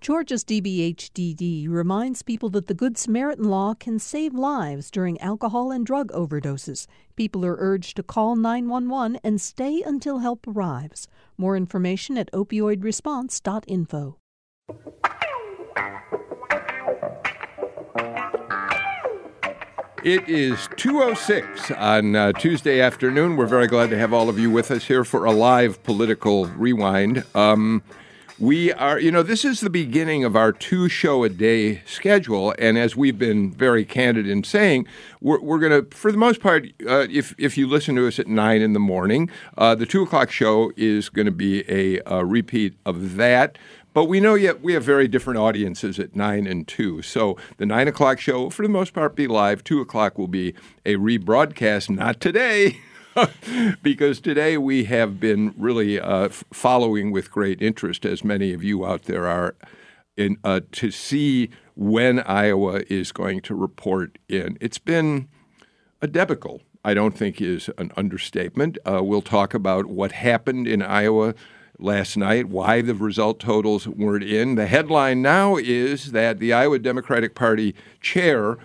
Georgia's DBHDD reminds people that the Good Samaritan law can save lives during alcohol and drug overdoses. People are urged to call 911 and stay until help arrives. More information at opioidresponse.info. It is 2.06 on uh, Tuesday afternoon. We're very glad to have all of you with us here for a live political rewind. Um, we are, you know, this is the beginning of our two show a day schedule. And as we've been very candid in saying, we're, we're going to, for the most part, uh, if, if you listen to us at nine in the morning, uh, the two o'clock show is going to be a, a repeat of that. But we know yet we have very different audiences at nine and two. So the nine o'clock show will, for the most part, be live. Two o'clock will be a rebroadcast. Not today. because today we have been really uh, following with great interest, as many of you out there are, in uh, to see when Iowa is going to report in. It's been a debacle. I don't think is an understatement. Uh, we'll talk about what happened in Iowa last night, why the result totals weren't in. The headline now is that the Iowa Democratic Party chair,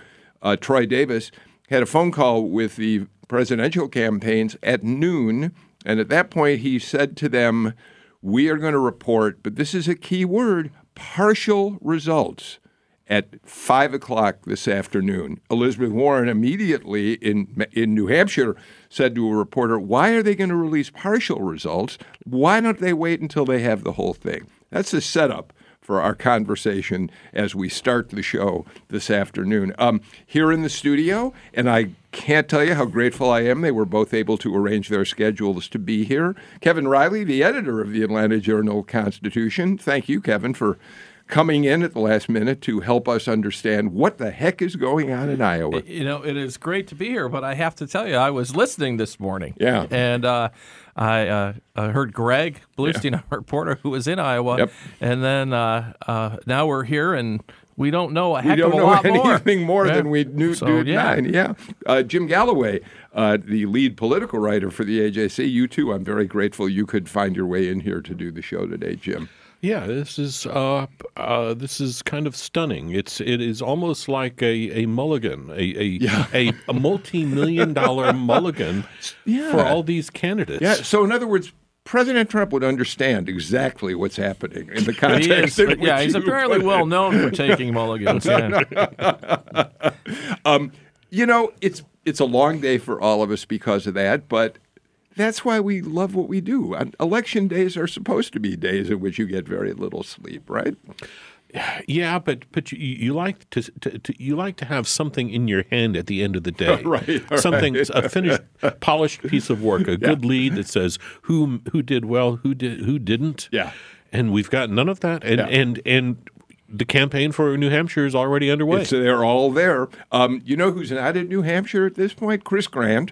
uh, Troy Davis, had a phone call with the presidential campaigns at noon. And at that point, he said to them, We are going to report, but this is a key word partial results at five o'clock this afternoon. Elizabeth Warren immediately in in New Hampshire said to a reporter, "Why are they going to release partial results? Why don't they wait until they have the whole thing?" That's the setup for our conversation as we start the show this afternoon. Um, here in the studio, and I can't tell you how grateful I am. They were both able to arrange their schedules to be here. Kevin Riley, the editor of the Atlanta Journal Constitution. Thank you, Kevin, for coming in at the last minute to help us understand what the heck is going on in Iowa. You know, it is great to be here, but I have to tell you, I was listening this morning. Yeah. And uh, I, uh, I heard Greg Bluestein, yeah. our reporter, who was in Iowa. Yep. And then uh, uh now we're here and we don't know a heck of a lot more. We don't know anything more, yeah. than we knew so, at yeah. nine. Yeah. Uh, Jim Galloway, uh, the lead political writer for the AJC, you too, I'm very grateful you could find your way in here to do the show today, Jim. Yeah, this is uh, uh, this is kind of stunning. It's it is almost like a, a mulligan, a a, yeah. a, a multi million dollar mulligan yeah. for all these candidates. Yeah. So in other words, President Trump would understand exactly what's happening in the context. is, yeah, he's apparently well known for taking mulligans. Yeah. um, you know, it's it's a long day for all of us because of that, but that's why we love what we do. Election days are supposed to be days in which you get very little sleep, right? Yeah, but but you, you like to, to, to, you like to have something in your hand at the end of the day, right? Something right. a finished, polished piece of work, a good lead that says who who did well, who did who didn't. Yeah, and we've got none of that, and yeah. and and the campaign for New Hampshire is already underway. It's, they're all there. Um, you know who's not in New Hampshire at this point? Chris Grant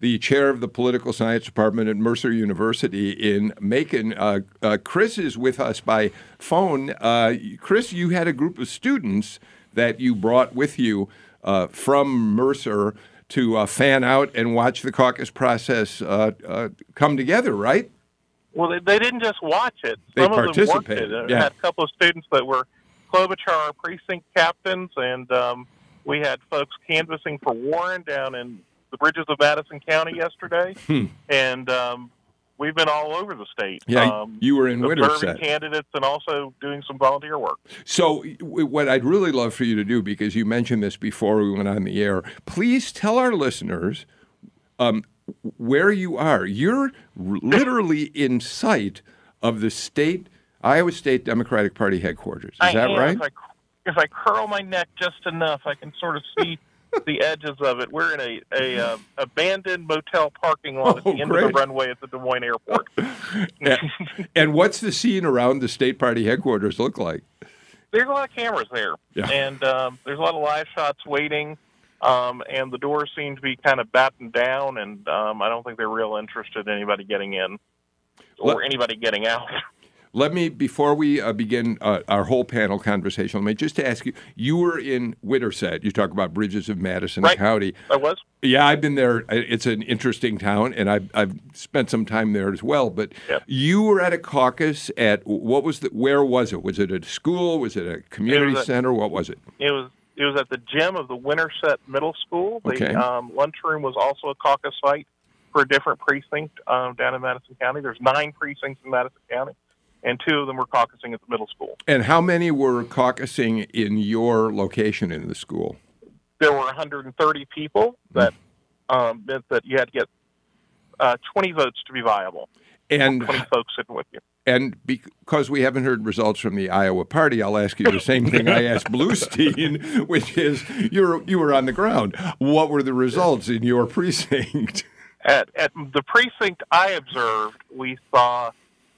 the chair of the political science department at Mercer University in Macon. Uh, uh, Chris is with us by phone. Uh, Chris, you had a group of students that you brought with you uh, from Mercer to uh, fan out and watch the caucus process uh, come together, right? Well, they, they, didn't just watch it. They Some participated. Of them worked Yeah. it. I had a couple of students that were Klobuchar precinct captains, and um, we had folks canvassing for Warren down in the bridges of Madison County yesterday, hmm. and um, we've been all over the state. Yeah, um, you were in Winterset. candidates and also doing some volunteer work. So, what I'd really love for you to do, because you mentioned this before we went on the air, please tell our listeners um, where you are. You're literally in sight of the state Iowa State Democratic Party headquarters. Is I that am. right? If I, if I curl my neck just enough, I can sort of see. The edges of it. We're in a, a uh, abandoned motel parking lot at Oh, the end great. of the runway at the Des Moines Airport. and, and what's the scene around the state party headquarters look like? There's a lot of cameras there, Yeah. and um, there's a lot of live shots waiting. Um, and the doors seem to be kind of battened down, and um, I don't think they're real interested in anybody getting in or Let- anybody getting out. Let me, before we uh, begin uh, our whole panel conversation, let me just ask you. You were in Winterset. You talk about bridges of Madison Right. County. I was. Yeah, I've been there. It's an interesting town, and I've, I've spent some time there as well. But Yep. you were at a caucus at what was the? Where was it? Was it a school? Was it a community at- center? What was it? It was it was at the gym of the Winterset Middle School. The Okay. um, lunchroom was also a caucus site for a different precinct um, down in Madison County. There's nine precincts in Madison County, and two of them were caucusing at the middle school. And how many were caucusing in your location in the school? There were 130 people that um, meant that you had to get uh, 20 votes to be viable. And 20 folks sitting with you. and because we haven't heard results from the Iowa party, I'll ask you the same thing I asked Bluestein, which is you you were on the ground. What were the results in your precinct? At, at the precinct I observed, we saw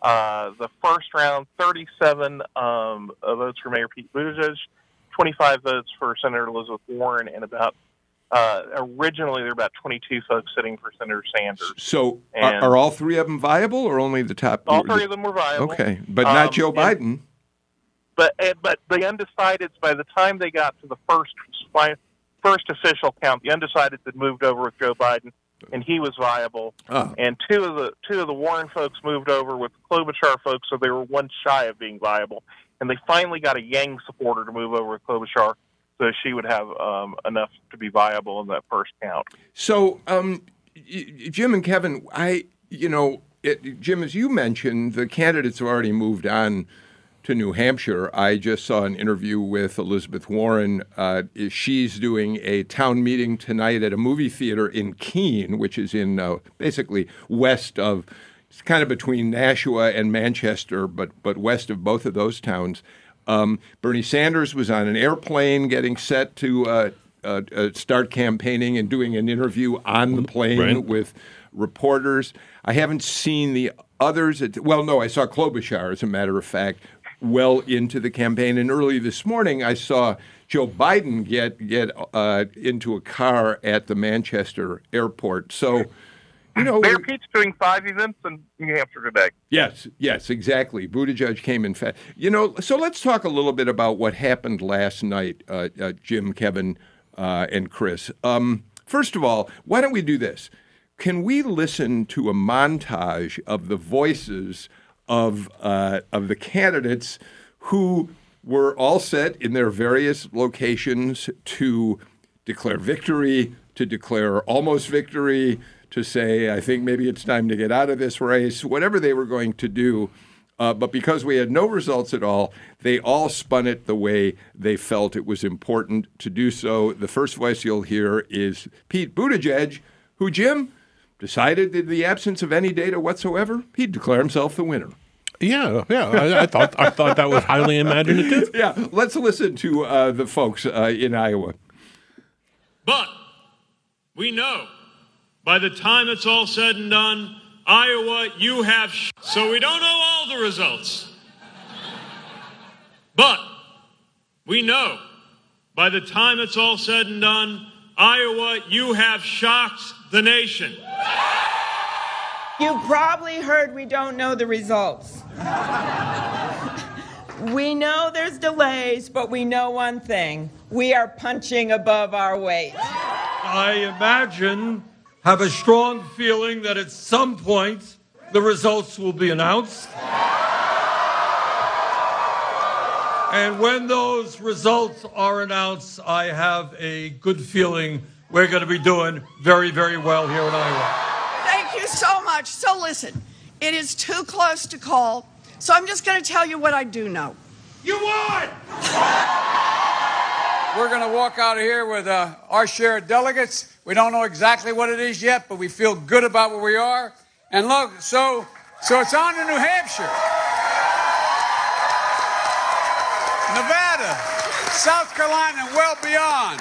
uh, the first round 37 um, votes for Mayor Pete Buttigieg, 25 votes for Senator Elizabeth Warren, and about uh, originally there were about 22 folks sitting for Senator Sanders. So are, are all three of them viable, or only the top? All three of them were viable. Okay, but not Um, Joe and- Biden. but but the undecideds by the time they got to the first first official count, the undecideds had moved over with Joe Biden, and he was viable. Oh. And two of the two of the Warren folks moved over with the Klobuchar folks, so they were one shy of being viable. And they finally got a Yang supporter to move over with Klobuchar, so she would have um, enough to be viable in that first count. So, um, Jim and Kevin, I, you know, it, Jim, as you mentioned, the candidates have already moved on to New Hampshire. I just saw an interview with Elizabeth Warren. Uh, she's doing a town meeting tonight at a movie theater in Keene, which is in uh, basically west of. It's kind of between Nashua and Manchester, but but west of both of those towns. Um, Bernie Sanders was on an airplane getting set to uh, uh, uh, start campaigning and doing an interview on the plane Right. with reporters. I haven't seen the others. At, well, no, I saw Klobuchar, as a matter of fact, well into the campaign. And early this morning, I saw Joe Biden get get uh, into a car at the Manchester airport. So, you know, Mayor Pete's doing five events in New Hampshire today. Yes, yes, exactly. Buttigieg came in fast. You know, so let's talk a little bit about what happened last night, uh, uh, Jim, Kevin, uh, and Chris. Um, first of all, why don't we do this? Can we listen to a montage of the voices of uh, of the candidates who were all set in their various locations to declare victory, to declare almost victory, to say, I think maybe it's time to get out of this race, whatever they were going to do. Uh, but because we had no results at all, they all spun it the way they felt it was important to do so. The first voice you'll hear is Pete Buttigieg, who, Jim, decided in the absence of any data whatsoever, he'd declare himself the winner. Yeah, yeah. I, I thought I thought that was highly imaginative. Yeah, let's listen to uh, the folks uh, in Iowa. But we know by the time it's all said and done, Iowa, you have. Sh- so we don't know all the results. But we know by the time it's all said and done, Iowa, you have shocked the nation. You probably heard we don't know the results. we know there's delays, but we know one thing we are punching above our weight. I imagine, have a strong feeling that at some point the results will be announced. And when those results are announced, I have a good feeling we're going to be doing very, very well here in Iowa. Thank you so much. So listen, it is too close to call, so I'm just going to tell you what I do know. You won! We're going to walk out of here with uh, our share of delegates. We don't know exactly what it is yet, but we feel good about where we are. And look, so so it's on to New Hampshire, South Carolina, and well beyond.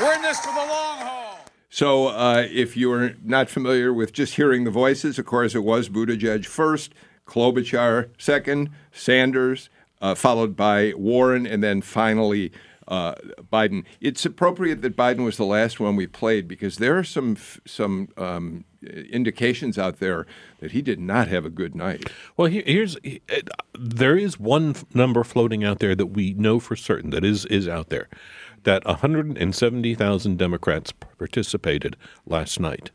We're in this for the long haul. So, uh, if you're not familiar with just hearing the voices, of course, it was Buttigieg first, Klobuchar second, Sanders, uh, followed by Warren, and then finally uh, Biden. It's appropriate that Biden was the last one we played because there are some some um, indications out there that he did not have a good night. Well, here's there is one number floating out there that we know for certain that is is out there that 170,000 Democrats participated last night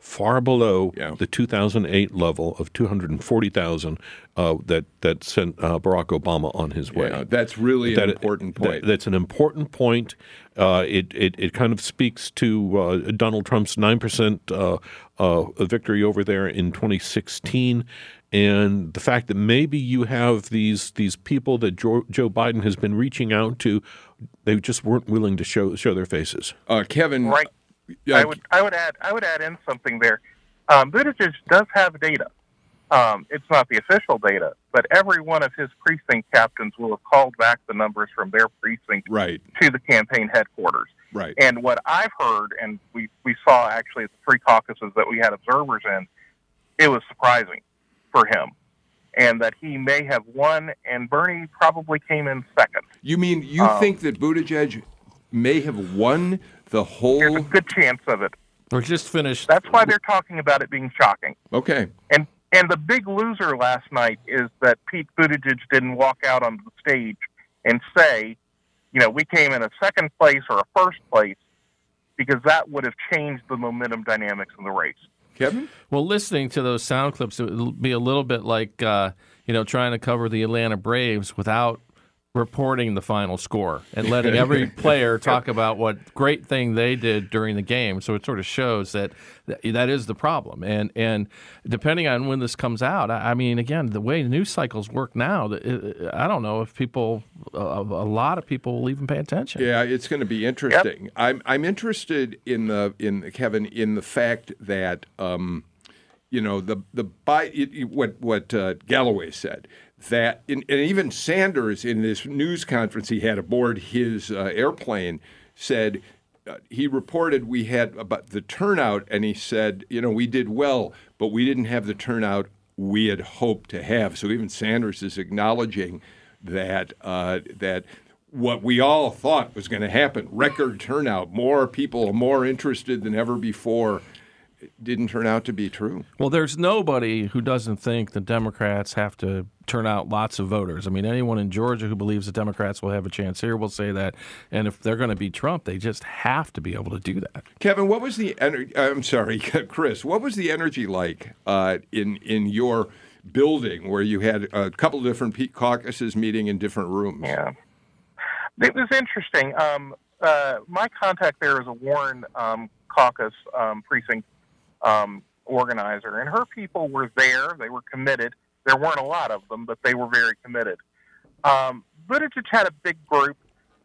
far below yeah. the 2008 level of 240,000 uh, that that sent uh, Barack Obama on his way. Yeah, that's really that, an important point. That, that's an important point. Uh, it, it it kind of speaks to uh, Donald Trump's nine percent uh, uh, victory over there in 2016. And the fact that maybe you have these these people that Joe, Joe Biden has been reaching out to, they just weren't willing to show show their faces. Kevin, right yeah. I would I would add I would add in something there. Um, Buttigieg does have data. Um, it's not the official data, but every one of his precinct captains will have called back the numbers from their precinct right. to the campaign headquarters. Right. And what I've heard, and we, we saw actually at the three caucuses that we had observers in, it was surprising for him. And that he may have won, and Bernie probably came in second. You mean you um, think that Buttigieg may have won the whole. There's a good chance of it. We're just finished. That's why they're talking about it being shocking. Okay. And and the big loser last night is that Pete Buttigieg didn't walk out on the stage and say, you know, we came in a second place or a first place, because that would have changed the momentum dynamics in the race. Kevin? Well, listening to those sound clips, it would be a little bit like, uh, you know, trying to cover the Atlanta Braves without reporting the final score and letting every player talk about what great thing they did during the game. So it sort of shows that that is the problem. And and depending on when this comes out, I mean, again, the way news cycles work now, I don't know if people, a lot of people will even pay attention. Yeah, it's going to be interesting. Yep. I'm I'm interested in the in Kevin in the fact that. Um, you know the the by what what uh, Galloway said that, in, and even Sanders in this news conference he had aboard his uh, airplane said uh, he reported we had about the turnout, and he said, you know, we did well, but we didn't have the turnout we had hoped to have. So even Sanders is acknowledging that uh, that what we all thought was going to happen record turnout more people more interested than ever before didn't turn out to be true. Well, there's nobody who doesn't think the Democrats have to turn out lots of voters. I mean, anyone in Georgia who believes the Democrats will have a chance here will say that. And if they're going to beat Trump, they just have to be able to do that. Kevin, what was the energy? I'm sorry, Chris. What was the energy like uh, in in your building where you had a couple of different caucuses meeting in different rooms? Yeah, it was interesting. Um, uh, my contact there is a Warren um, caucus um, precinct um, organizer, and her people were there. They were committed. There weren't a lot of them, but they were very committed. Um, Buttigieg had a big group.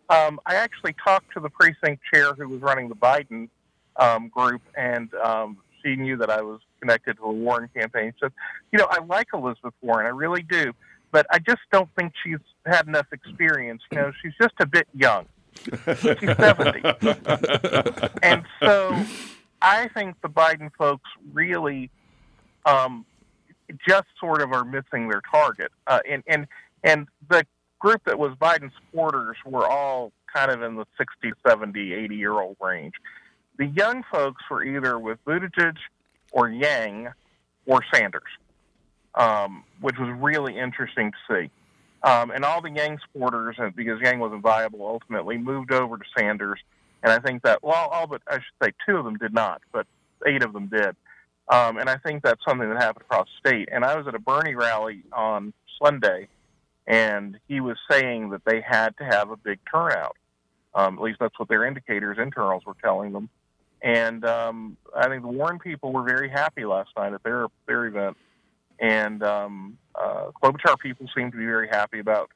Um, I actually talked to the precinct chair who was running the Biden um, group, and um, she knew that I was connected to the Warren campaign. She said, "You know, I like Elizabeth Warren, I really do, but I just don't think she's had enough experience. You know, she's just a bit young. she's seventy, and so." I think the Biden folks really um, just sort of are missing their target. Uh, and, and, and the group that was Biden supporters were all kind of in the 60, 70, 80 year old range. The young folks were either with Buttigieg or Yang or Sanders, um, which was really interesting to see. Um, and all the Yang supporters, because Yang wasn't viable ultimately, moved over to Sanders and I think that, well, all but, I should say, two of them did not, but eight of them did. Um, and I think that's something that happened across state. And I was at a Bernie rally on Sunday, and he was saying that they had to have a big turnout. Um, at least that's what their indicators, internals, were telling them. And um, I think the Warren people were very happy last night at their their event, and um, uh, Klobuchar people seemed to be very happy about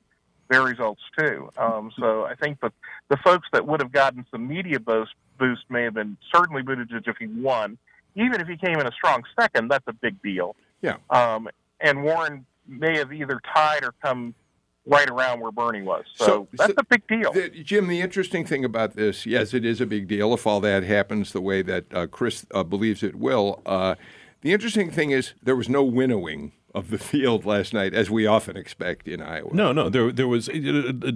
their results too. Um, so I think that the folks that would have gotten some media boost boost may have been certainly Buttigieg if he won. Even if he came in a strong second, that's a big deal. Yeah. Um, and Warren may have either tied or come right around where Bernie was. So, so that's so a big deal. The, Jim, the interesting thing about this, yes, it is a big deal if all that happens the way that uh, Chris uh, believes it will. Uh, the interesting thing is there was no winnowing of the field last night, as we often expect in Iowa. No, no, there there was uh, uh,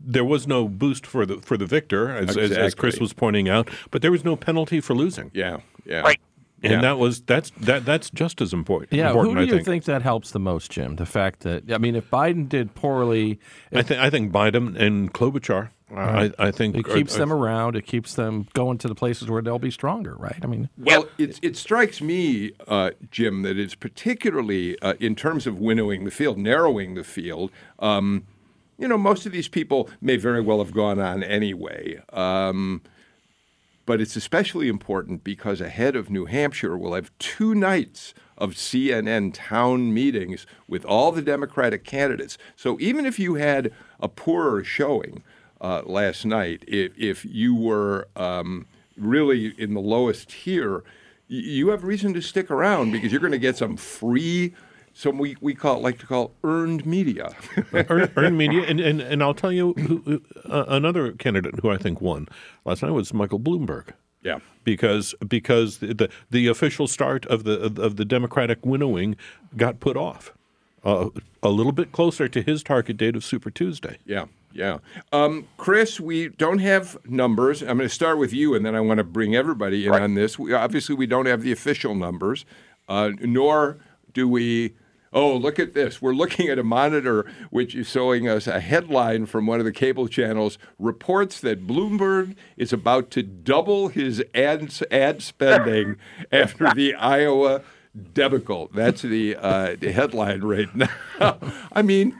there was no boost for the for the victor, as, as, as Chris was pointing out, but there was no penalty for losing. Yeah, yeah. Right. And Yeah. that was that's that that's just as important. Yeah, important, who do you think. that helps the most, Jim? The fact that I mean, if Biden did poorly, I think I think Biden and Klobuchar. I, I think it keeps are- them around. It keeps them going to the places where they'll be stronger, right? I mean, Well, it, it strikes me, uh, Jim, that it's particularly uh, in terms of winnowing the field, narrowing the field. Um, you know, most of these people may very well have gone on anyway. Um, but it's especially important because ahead of New Hampshire, we'll have two nights of CNN town meetings with all the Democratic candidates. So even if you had a poorer showing uh, last night, if, if you were um, really in the lowest tier, you have reason to stick around because you're going to get some free, some we, we call it, like to call earned media. earned, earned media, and, and, and I'll tell you who, uh, another candidate who I think won last night was Michael Bloomberg. Yeah. because because the the, the official start of the of the Democratic winnowing got put off uh, a little bit closer to his target date of Super Tuesday. Yeah, yeah. Um, Chris, we don't have numbers. I'm going to start with you, and then I want to bring everybody in on this. We, obviously, we don't have the official numbers, uh, nor do we. Oh, look at this. We're looking at a monitor which is showing us a headline from one of the cable channels reports that Bloomberg is about to double his ad, ad spending after the Iowa debacle. That's the, uh, the headline right now. I mean,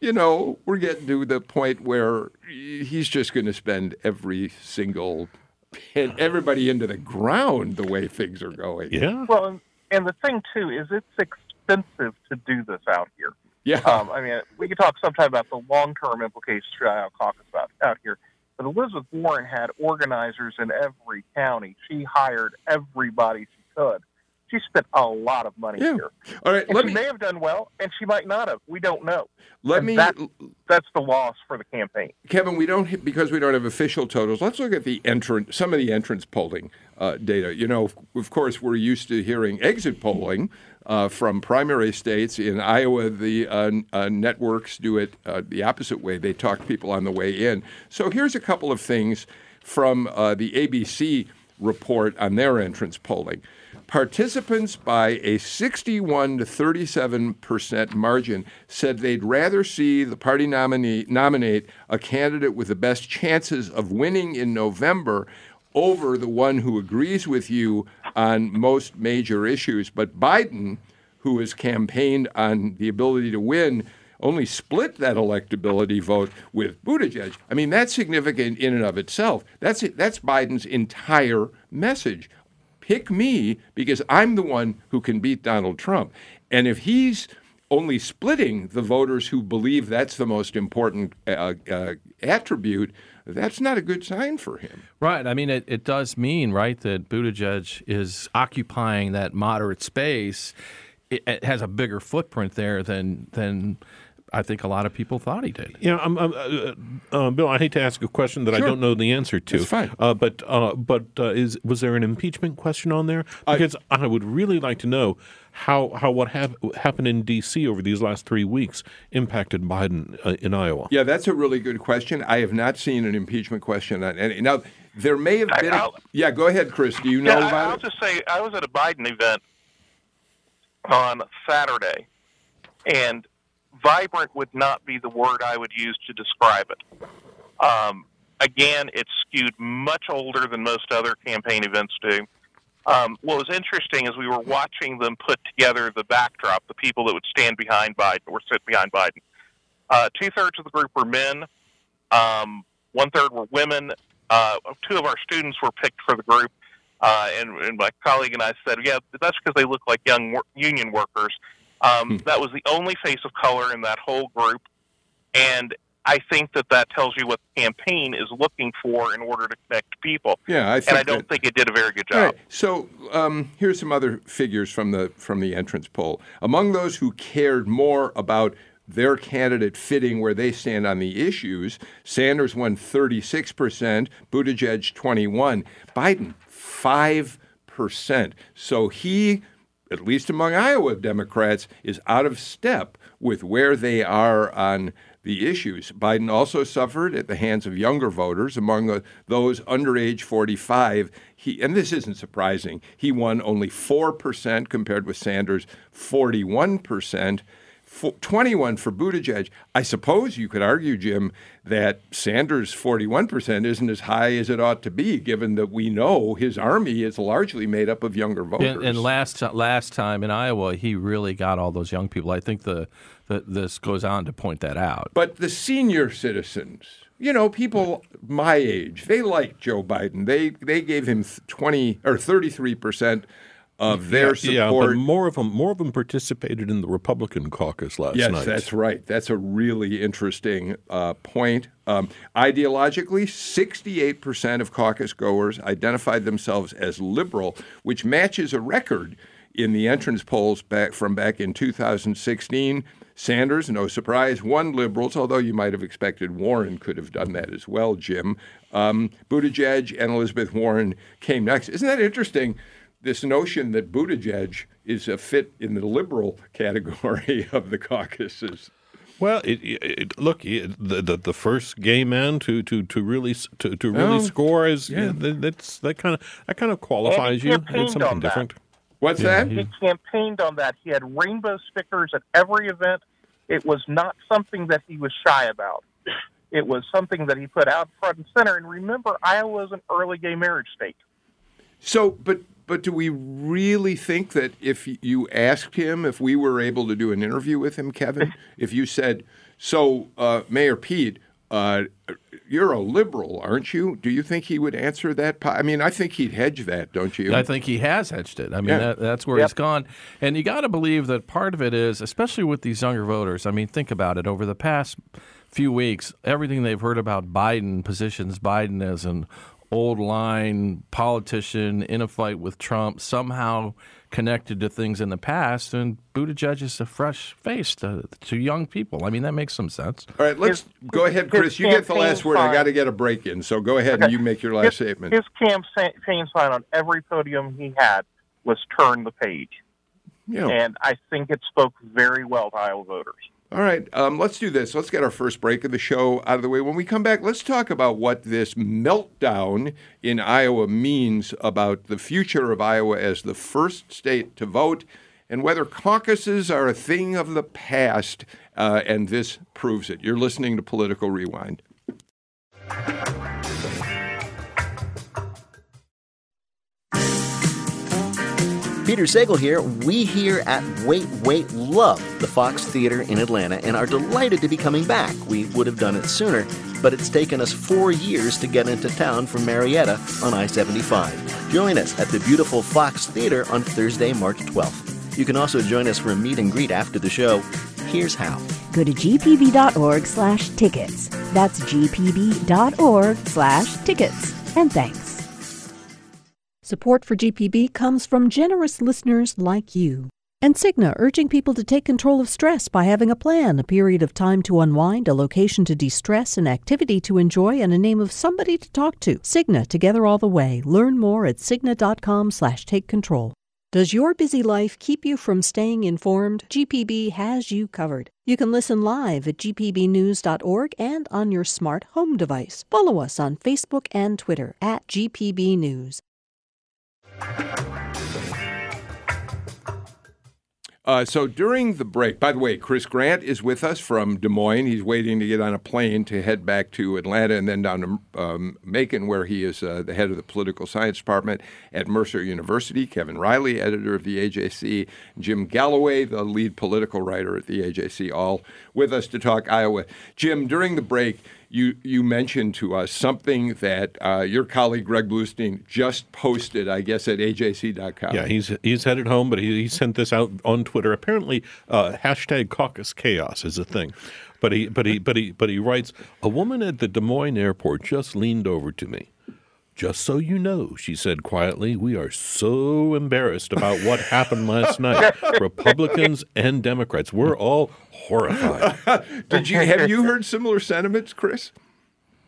you know, we're getting to the point where he's just going to spend every single pin, everybody into the ground the way things are going. Yeah. Well, and, and the thing too is it's expensive to do this out here. Yeah. Um, I mean, we could talk sometime about the long-term implications for the Iowa caucus about out here. But Elizabeth Warren had organizers in every county. She hired everybody she could. She spent a lot of money Yeah. here. All right, she me may have done well, and she might not have. We don't know. let And me that- that's the loss for the campaign. Kevin, we don't because we don't have official totals. Let's look at the entrance, some of the entrance polling uh, data. You know, of, course, we're used to hearing exit polling uh, from primary states. In Iowa, the uh, uh, networks do it uh, the opposite way. They talk to people on the way in. So here's a couple of things from uh, the ABC report on their entrance polling. Participants by a 61 to 37 percent margin said they'd rather see the party nominee nominate a candidate with the best chances of winning in November over the one who agrees with you on most major issues. But Biden, who has campaigned on the ability to win, only split that electability vote with Buttigieg. I mean, that's significant in and of itself. That's. That's Biden's entire message. Pick me because I'm the one who can beat Donald Trump. And if he's only splitting the voters who believe that's the most important uh, uh, attribute, that's not a good sign for him. Right. I mean, it, it does mean, right, that Buttigieg is occupying that moderate space. It, it has a bigger footprint there than than I think a lot of people thought he did. Yeah, I'm, I'm, uh, uh, Bill. I hate to ask a question that I don't know the answer to. That's fine. Uh, but uh, but uh, is was there an impeachment question on there? Because I, would really like to know how how what hap- happened in D.C. over these last three weeks impacted Biden uh, in Iowa. Yeah, that's a really good question. I have not seen an impeachment question on any. Now, there may have been. A, I'll- yeah, go ahead, Chris. Do you know yeah, I- about I'll it? just say I was at a Biden event on Saturday, and vibrant would not be the word I would use to describe it. Um, again, it's skewed much older than most other campaign events do. Um, what was interesting is we were watching them put together the backdrop, the people that would stand behind Biden or sit behind Biden. Uh, Two thirds of the group were men. Um, one third were women. Uh, two of our students were picked for the group, uh, and, and my colleague and I said, "Yeah, that's because they look like young wor- union workers." Um, That was the only face of color in that whole group, and I think that that tells you what the campaign is looking for in order to connect people. Yeah, I think and I don't that- think it did a very good job. right. So um, here's some other figures from the from the entrance poll. Among those who cared more about their candidate fitting where they stand on the issues, Sanders won 36 percent, Buttigieg 21, Biden 5 percent. So he at least among Iowa Democrats, is out of step with where they are on the issues. Biden also suffered at the hands of younger voters, among uh, those under age 45. He, and this isn't surprising, he won only 4% compared with Sanders' 41%. 21 for Buttigieg. I suppose you could argue, Jim, that Sanders' 41% isn't as high as it ought to be, given that we know his army is largely made up of younger voters. And, and last last time in Iowa, he really got all those young people. I think the, the this goes on to point that out. But the senior citizens, you know, people my age, they like Joe Biden. They they gave him 20 or 33 percent of their support. Yeah, more of them more of them participated in the Republican caucus last yes, night. Yes, that's right. That's a really interesting uh, point. Um, ideologically, 68% of caucus goers identified themselves as liberal, which matches a record in the entrance polls back from back in 2016. Sanders, no surprise, won liberals, although you might have expected Warren could have done that as well, Jim. Um, Buttigieg and Elizabeth Warren came next. Isn't that interesting? This notion that Buttigieg is a fit in the liberal category of the caucuses. Well, it, it, look, the, the, the first gay man to to to really to, to really oh, score is yeah. that's that kind of that kind of qualifies you. It's something different. What's yeah, that? He campaigned on that. He had rainbow stickers at every event. It was not something that he was shy about. It was something that he put out front and center. And remember, Iowa is an early gay marriage state. So, but but do we really think that if you asked him, if we were able to do an interview with him, Kevin, if you said, "So, uh, Mayor Pete, uh, you're a liberal, aren't you?" Do you think he would answer that? I mean, I think he'd hedge that, don't you? I think he has hedged it. I mean, yeah. that, that's where yep. he's gone. And you got to believe that part of it is, especially with these younger voters. I mean, think about it. Over the past few weeks, everything they've heard about Biden positions Biden as an old line politician in a fight with Trump, somehow connected to things in the past, and Buttigieg is a fresh face to, to young people. I mean, that makes some sense. All right, let's his, go ahead, Chris. You get the last word. I got to get a break in, so go ahead okay. and you make your last his, statement. His campaign sign on every podium he had was "Turn the page," yeah. and I think it spoke very well to Iowa voters. All right, um, let's do this. Let's get our first break of the show out of the way. When we come back, let's talk about what this meltdown in Iowa means about the future of Iowa as the first state to vote and whether caucuses are a thing of the past. Uh, and this proves it. You're listening to Political Rewind. Peter Sagal here. We here at Wait Wait love the Fox Theater in Atlanta and are delighted to be coming back. We would have done it sooner, but it's taken us four years to get into town from Marietta on I 75. Join us at the beautiful Fox Theater on Thursday, March 12th. You can also join us for a meet and greet after the show. Here's how. Go to gpb.org slash tickets. That's gpb.org slash tickets. And thanks. Support for GPB comes from generous listeners like you. And Cigna, urging people to take control of stress by having a plan, a period of time to unwind, a location to de-stress, an activity to enjoy, and a name of somebody to talk to. Cigna, together all the way. Learn more at cigna.com slash take control. Does your busy life keep you from staying informed? GPB has you covered. You can listen live at gpbnews.org and on your smart home device. Follow us on Facebook and Twitter at GPB News. Uh, so during the break, by the way, Chris Grant is with us from Des Moines. He's waiting to get on a plane to head back to Atlanta and then down to um, Macon, where he is uh, the head of the political science department at Mercer University. Kevin Riley, editor of the AJC, Jim Galloway, the lead political writer at the AJC, all with us to talk Iowa. Jim, during the break, you you mentioned to us something that uh, your colleague Greg Bluestein just posted, I guess, at ajc.com. Yeah, he's he's headed home, but he, he sent this out on Twitter. Apparently, uh, hashtag caucus chaos is a thing. But he but he but he but he writes, a woman at the Des Moines airport just leaned over to me. Just so you know, she said quietly, we are so embarrassed about what happened last night. Republicans and Democrats, we're all horrified. Did you have you heard similar sentiments, Chris?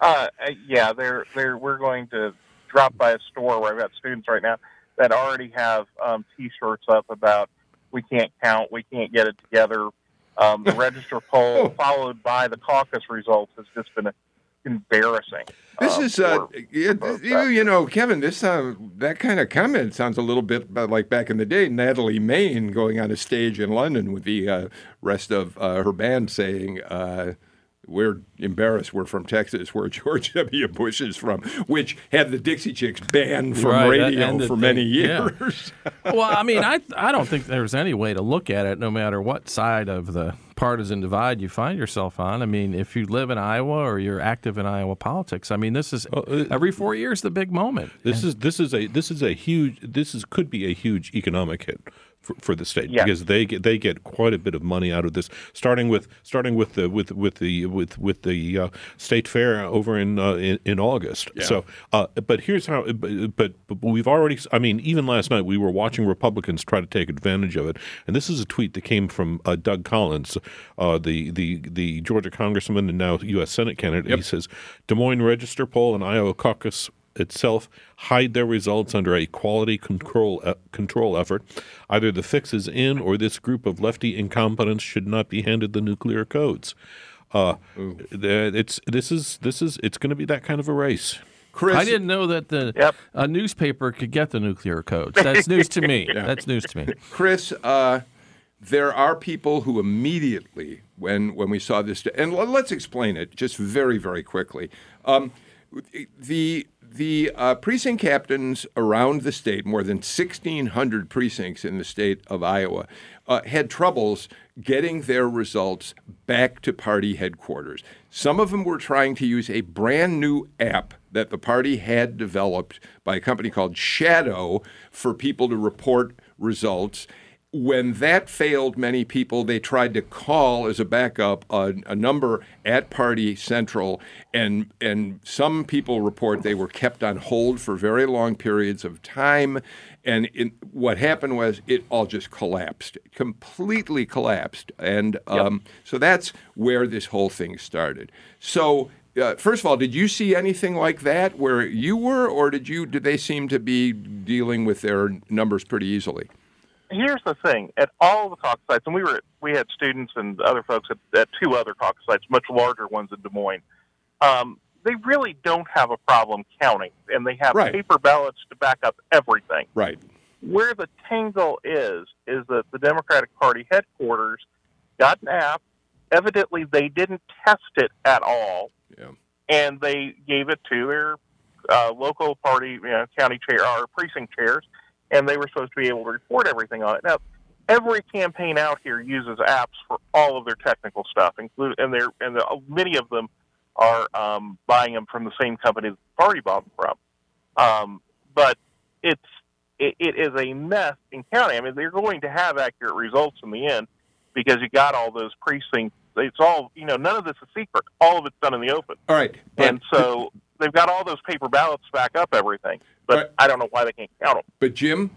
Uh, uh, yeah, they're they're we're going to drop by a store where I've got students right now. that already have um, T-shirts up about we can't count, we can't get it together. Um, the register poll followed by the caucus results has just been embarrassing. This um, is, uh, for- you, you, you know, Kevin. This uh, that kind of comment sounds a little bit like back in the day, Natalie Maines going on a stage in London with the uh, rest of uh, her band saying, uh, "We're embarrassed. We're from Texas, where George W. Bush is from," which had the Dixie Chicks banned from Right, radio for many things, yeah. years. well, I mean, I I don't think there's any way to look at it, no matter what side of the partisan divide you find yourself on. I mean, if you live in Iowa or you're active in Iowa politics, I mean, this is uh, every four years the big moment. This is this is a this is a huge this is could be a huge economic hit for, for the state Yeah. because they get they get quite a bit of money out of this starting with starting with the with with the with with the uh, state fair over in uh, in, in August. So, uh, but here's how. But, but but we've already. I mean, even last night we were watching Republicans try to take advantage of it, and this is a tweet that came from uh, Doug Collins, uh, the the the Georgia congressman and now U.S. Senate candidate. He says Des Moines Register poll and Iowa caucus itself hide their results under a quality control uh, control effort. Either the fix is in, or this group of lefty incompetents should not be handed the nuclear codes. Uh, it's this is this is it's going to be that kind of a race. Chris, I didn't know that the a newspaper could get the nuclear codes. That's news to me. Yeah. That's news to me. Chris, uh, there are people who immediately, when when we saw this, and let's explain it just very very quickly. Um, the the uh, precinct captains around the state, more than 1,600 precincts in the state of Iowa, uh, had troubles getting their results back to party headquarters. Some of them were trying to use a brand new app that the party had developed by a company called Shadow for people to report results. When that failed many people, they tried to call as a backup a, a number at Party Central, and and some people report they were kept on hold for very long periods of time. And in, what happened was it all just collapsed, completely collapsed, and um, so that's where this whole thing started. So. Uh, first of all, did you see anything like that where you were, or did you? Did they seem to be dealing with their numbers pretty easily? Here's the thing: at all the caucus sites, and we were we had students and other folks at, at two other caucus sites, much larger ones in Des Moines. Um, they really don't have a problem counting, and they have Right. paper ballots to back up everything. Right. Where the tangle is is that the Democratic Party headquarters got an app. Evidently, they didn't test it at all, Yeah. and they gave it to their uh, local party, you know, county chair or precinct chairs, and they were supposed to be able to report everything on it. Now, every campaign out here uses apps for all of their technical stuff, include and they're and the, many of them are um, buying them from the same company that the party bought them from. Um, but it's it, it is a mess in county. I mean, they're going to have accurate results in the end because you got all those precincts. It's all you know. None of this is secret. All of it's done in the open. All right. and so they've got all those paper ballots back up everything. But I don't know why they can't count them. But Jim,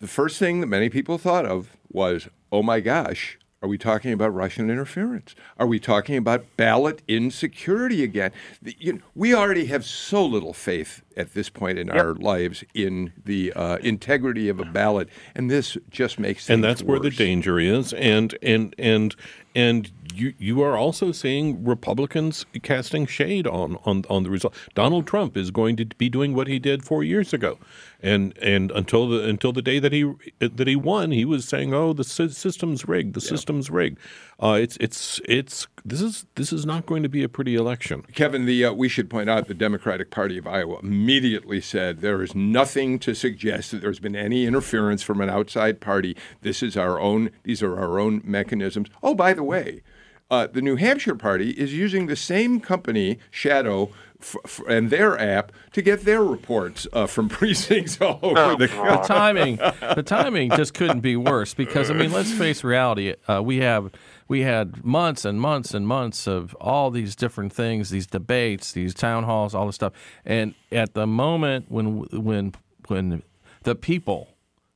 the first thing that many people thought of was, "Oh my gosh, are we talking about Russian interference? Are we talking about ballot insecurity again?" The- you know, we already have so little faith at this point in our lives in the uh, integrity of a ballot, and this just makes and things that's where the danger is and and and and you you are also seeing Republicans casting shade on on on the result. Donald Trump is going to be doing what he did 4 years ago. And and until the until the day that he that he won, he was saying, "Oh, the system's rigged. The system's rigged." Uh, it's it's it's this is this is not going to be a pretty election. Kevin, the uh, we should point out the Democratic Party of Iowa immediately said there is nothing to suggest that there's been any interference from an outside party. This is our own; these are our own mechanisms. Oh, by the way, uh, the New Hampshire Party is using the same company, Shadow, f- f- and their app to get their reports uh, from precincts all over the the country. timing the timing just couldn't be worse because I mean let's face reality uh, we have we had months and months and months of all these different things these debates these town halls all this stuff and at the moment when when when the people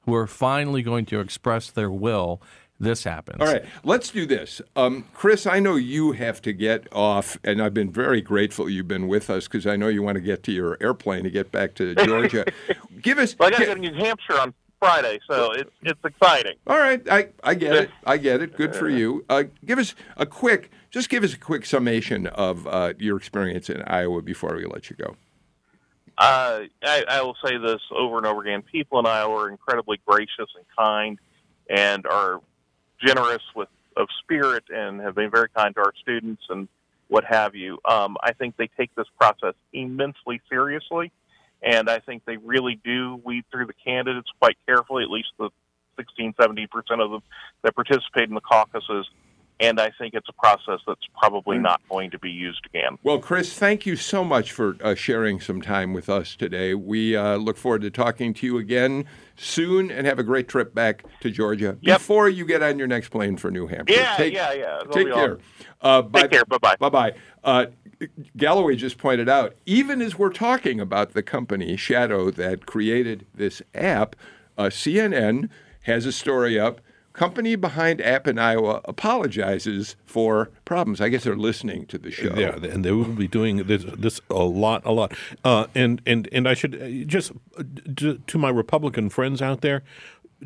who are finally going to express their will this happens All right, let's do this. Um, Chris, I know you have to get off, and I've been very grateful you've been with us because I know you want to get to your airplane to get back to Georgia. give us. Well, I got to go to New Hampshire on Friday, so it's it's exciting. All right, I, I get it. I get it. Good for you. Uh, give us a quick, just give us a quick summation of uh, your experience in Iowa before we let you go. Uh, I, I will say this over and over again: people in Iowa are incredibly gracious and kind, and are generous with of spirit, and have been very kind to our students and what have you. Um, I think they take this process immensely seriously, and I think they really do weed through the candidates quite carefully. At least the 16, 17 percent of them that participate in the caucuses. And I think it's a process that's probably not going to be used again. Well, Chris, thank you so much for uh, sharing some time with us today. We uh, look forward to talking to you again soon and have a great trip back to Georgia before you get on your next plane for New Hampshire. Yeah, Take- yeah, yeah. It'll Take care. Uh, bye, Take care. Bye-bye. Bye-bye. Uh, Galloway just pointed out, even as we're talking about the company Shadow that created this app, uh, CNN has a story up. Company behind app in Iowa apologizes for problems. I guess they're listening to the show. Yeah, and they will be doing this, this a lot, a lot. Uh, and and and I should uh, just uh, to my Republican friends out there,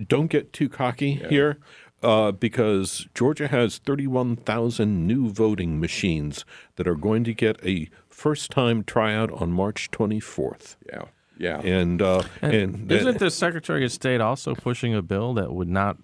don't get too cocky here. Uh, because Georgia has 31,000 new voting machines that are going to get a first time tryout on March 24th. Yeah. Yeah. And, uh, and, isn't the Secretary of State also pushing a bill that would not,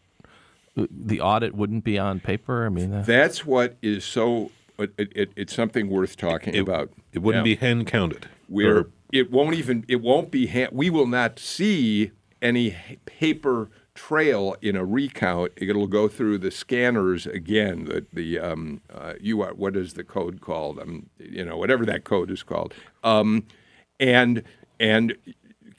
the audit wouldn't be on paper? I mean, uh, That's what is so. It, it, it's something worth talking about. it wouldn't be hand counted. Where Or- it won't even. It won't be. Ha- we will not see any paper trail in a recount. It'll go through the scanners again. The the um, uh, QR what is the code called? Um, you know whatever that code is called. Um, and and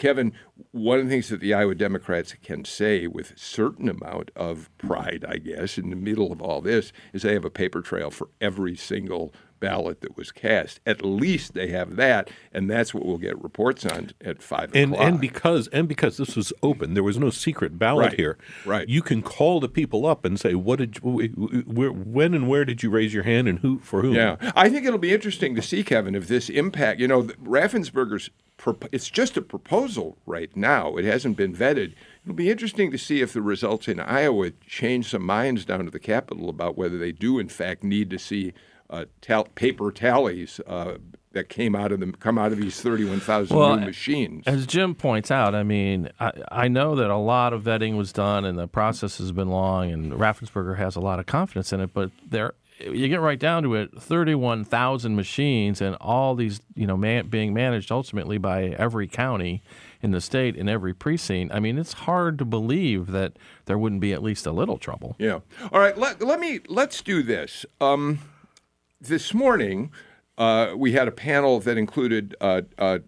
Kevin, one of the things that the Iowa Democrats can say with a certain amount of pride, I guess, in the middle of all this, is they have a paper trail for every single ballot that was cast. At least they have that, and that's what we'll get reports on at five and o'clock. and because and because this was open, there was no secret ballot Right, here. right. You can call the people up and say, "What did you, where, when and where did you raise your hand, and who for whom?" Yeah, I think it'll be interesting to see, Kevin, if this impact. You know, Raffensperger's. It's just a proposal right now. It hasn't been vetted. It'll be interesting to see if the results in Iowa change some minds down to the Capitol about whether they do, in fact, need to see uh, tal- paper tallies uh, that came out of them come out of these thirty-one thousand Well, new machines. As Jim points out, I mean, I, I know that a lot of vetting was done and the process has been long, and Raffensperger has a lot of confidence in it. But there, you get right down to it, thirty-one thousand machines, and all these, you know, man, being managed ultimately by every county in the state in every precinct. I mean, it's hard to believe that there wouldn't be at least a little trouble. Yeah. All right. Let, let me let's do this. Um, this morning, uh, we had a panel that included uh, uh,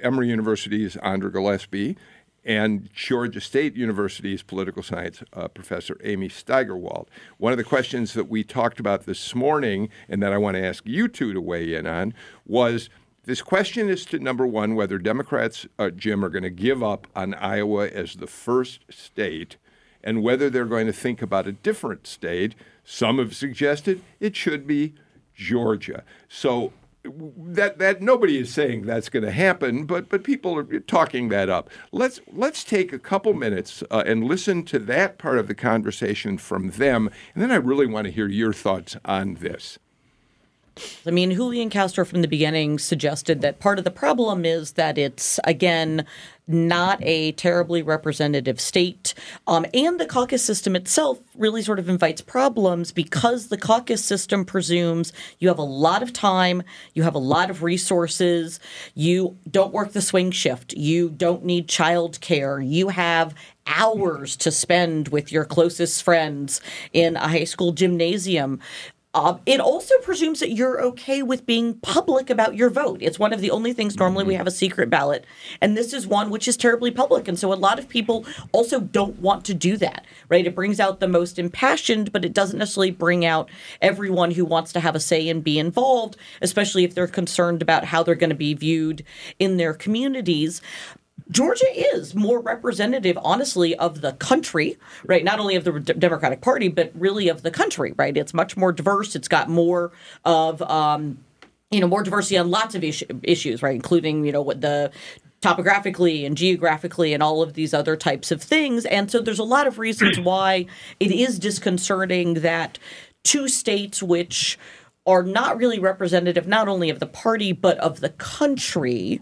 Emory University's Andra Gillespie and Georgia State University's political science uh, professor Amy Steigerwalt. One of the questions that we talked about this morning, and that I want to ask you two to weigh in on, was this question is to number one whether Democrats, uh, Jim, are going to give up on Iowa as the first state and whether they're going to think about a different state. Some have suggested it should be Georgia. So that that nobody is saying that's going to happen, but but people are talking that up. Let's let's take a couple minutes uh, and listen to that part of the conversation from them, and then I really want to hear your thoughts on this. I mean, Julian Castro from the beginning suggested that part of the problem is that it's, again, not a terribly representative state. Um, and the caucus system itself really sort of invites problems because the caucus system presumes you have a lot of time, you have a lot of resources, you don't work the swing shift, you don't need childcare, you have hours to spend with your closest friends in a high school gymnasium. Um, it also presumes that you're okay with being public about your vote. It's one of the only things normally we have a secret ballot, and this is one which is terribly public. And so a lot of people also don't want to do that, right? It brings out the most impassioned, but it doesn't necessarily bring out everyone who wants to have a say and be involved, especially if they're concerned about how they're going to be viewed in their communities. Georgia is more representative, honestly, of the country, right? Not only of the D- Democratic Party, but really of the country, right? It's much more diverse. It's got more of, um, you know, more diversity on lots of issu- issues, right? Including, you know, what the topographically and geographically and all of these other types of things. And so there's a lot of reasons why it is disconcerting that two states which are not really representative not only of the party but of the country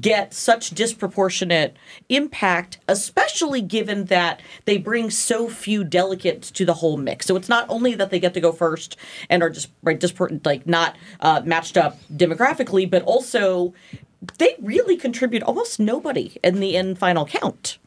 get such disproportionate impact especially given that they bring so few delegates to the whole mix. So it's not only that they get to go first and are just right like not uh, matched up demographically but also they really contribute almost nobody in the end final count